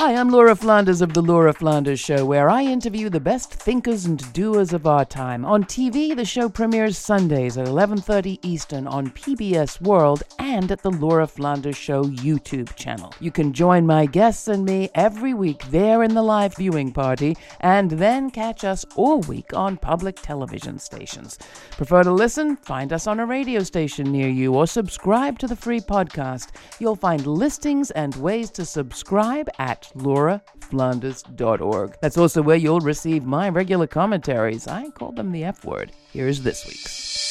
Hi, I'm Laura Flanders of The Laura Flanders Show, where I interview the best thinkers and doers of our time. On TV, the show premieres Sundays at 11:30 Eastern on PBS World and at the Laura Flanders Show YouTube channel. You can join my guests and me every week there in the live viewing party and then catch us all week on public television stations. Prefer to listen? Find us on a radio station near you or subscribe to the free podcast. You'll find listings and ways to subscribe at lauraflanders.org. That's also where you'll receive my regular commentaries. I call them the F word. Here's this week's.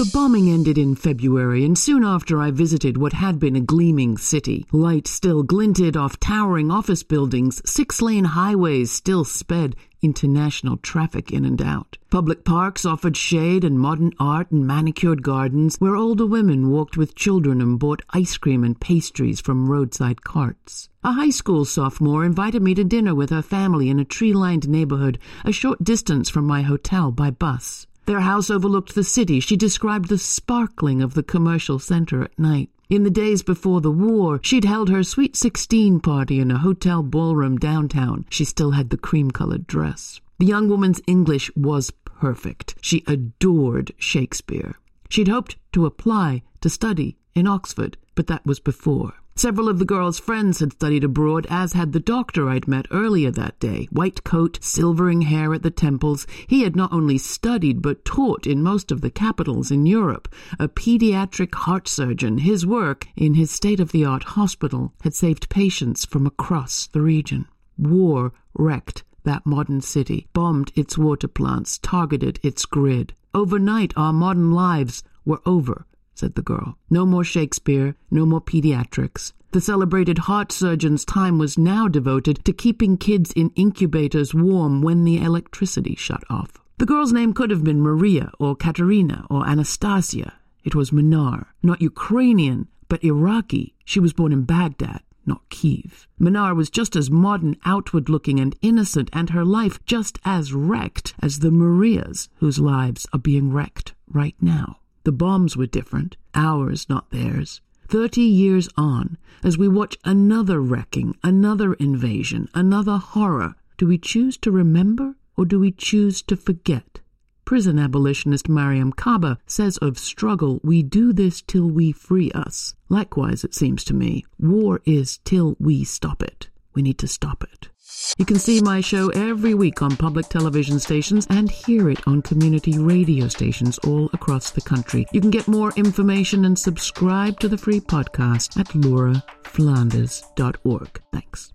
The bombing ended in February, and soon after I visited what had been a gleaming city. Light still glinted off towering office buildings, six lane highways still sped, international traffic in and out. Public parks offered shade and modern art and manicured gardens where older women walked with children and bought ice cream and pastries from roadside carts. A high school sophomore invited me to dinner with her family in a tree lined neighborhood a short distance from my hotel by bus. Their house overlooked the city. She described the sparkling of the commercial center at night. In the days before the war, she'd held her sweet 16 party in a hotel ballroom downtown. She still had the cream colored dress. The young woman's English was perfect. She adored Shakespeare. She'd hoped to apply to study in Oxford, but that was before. Several of the girl's friends had studied abroad, as had the doctor I'd met earlier that day. White coat, silvering hair at the temples. He had not only studied, but taught in most of the capitals in Europe. A pediatric heart surgeon, his work in his state of the art hospital had saved patients from across the region. War wrecked that modern city, bombed its water plants, targeted its grid. Overnight, our modern lives were over said the girl. No more Shakespeare, no more pediatrics. The celebrated heart surgeon's time was now devoted to keeping kids in incubators warm when the electricity shut off. The girl's name could have been Maria or Katerina or Anastasia. It was Manar, not Ukrainian, but Iraqi. She was born in Baghdad, not Kiev. Manar was just as modern, outward looking, and innocent, and her life just as wrecked as the Marias whose lives are being wrecked right now. The bombs were different, ours, not theirs. Thirty years on, as we watch another wrecking, another invasion, another horror, do we choose to remember or do we choose to forget? Prison abolitionist Mariam Kaba says of struggle, we do this till we free us. Likewise, it seems to me, war is till we stop it. We need to stop it. You can see my show every week on public television stations and hear it on community radio stations all across the country. You can get more information and subscribe to the free podcast at lauraflanders.org. Thanks.